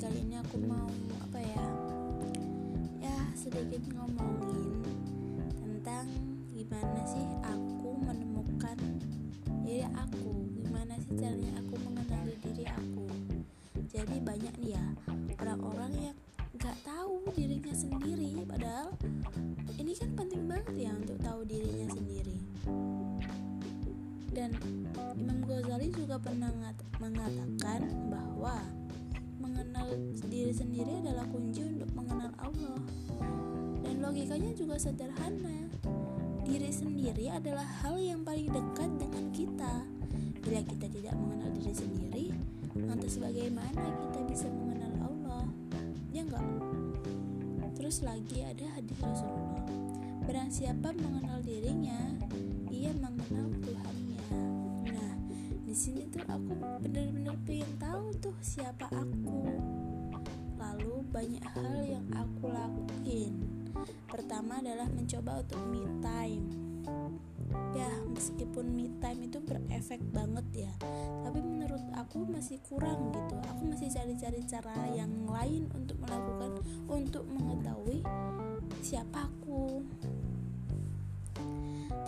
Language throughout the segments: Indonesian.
kali ini aku mau apa ya ya sedikit ngomongin tentang gimana sih aku menemukan diri aku. Gimana sih caranya aku mengenali diri aku. Jadi banyak nih ya orang-orang yang nggak tahu dirinya sendiri. Padahal ini kan penting banget ya untuk tahu dirinya sendiri. Dan Imam Ghazali juga pernah mengatakan logikanya juga sederhana. Diri sendiri adalah hal yang paling dekat dengan kita. Bila kita tidak mengenal diri sendiri lantas bagaimana kita bisa mengenal Allah? Ya enggak? Terus lagi ada hadis Rasulullah. Barang siapa mengenal dirinya ia mengenal Tuhannya. Nah di sini tuh aku benar-benar pengen tahu tuh siapa aku. Lalu banyak hal yang aku lakuin pertama adalah mencoba untuk me time. Ya meskipun me time itu berefek banget ya tapi menurut aku masih kurang gitu. Aku masih cari-cari cara yang lain untuk melakukan untuk mengetahui siapa aku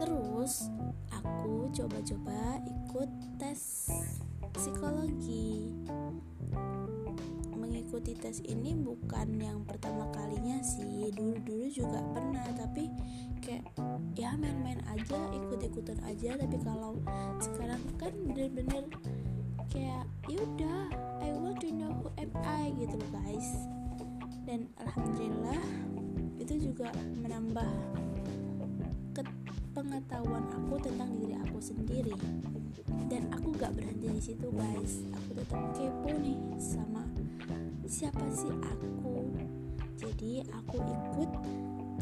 terus aku coba-coba ikut tes psikologi. Mengikuti tes ini bukan yang pertama dulu-dulu juga pernah tapi kayak ya main-main aja ikut-ikutan aja. Tapi kalau sekarang kan bener-bener kayak yaudah I want to know who am I gitu loh guys. Dan alhamdulillah itu juga menambah pengetahuan aku tentang diri aku sendiri. Dan aku gak berhenti di situ guys. Aku tetap kepo nih sama siapa sih aku jadi aku ikut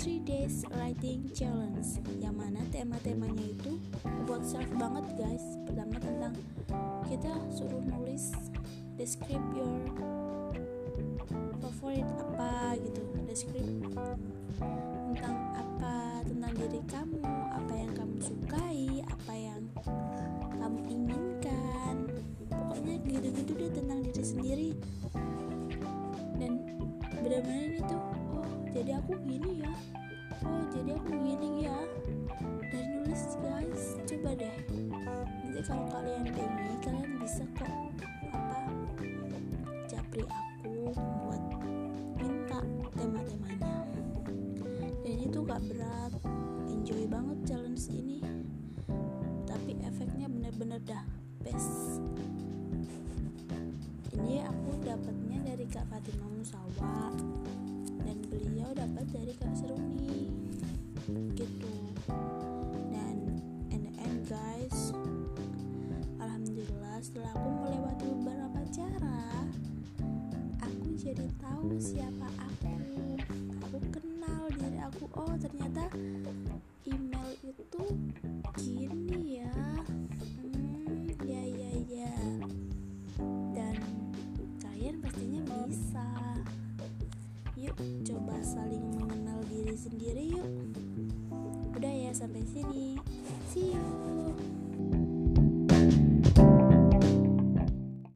3 days writing challenge yang mana tema-temanya itu buat self banget guys. Pertama tentang kita suruh nulis describe your favorit apa gitu. Describe tentang apa tentang diri kamu benar-benar itu oh jadi aku gini ya. Oh jadi aku gini ya. Dan nulis guys. Coba deh. Nanti kalau kalian pengen kalian bisa kok apa japri aku buat minta tema-temanya. Dan itu gak berat. Enjoy banget challenge ini. Tapi efeknya bener-bener dah best dapatnya dari Kak Fatimah Musawa. Dan beliau dapat dari Kak Seruni. Gitu. Dan and end guys Alhamdulillah setelah aku melewati beberapa cara aku jadi tahu siapa aku. Aku kenal diri aku. Oh ternyata saling mengenal diri sendiri yuk. Udah ya sampai sini. See you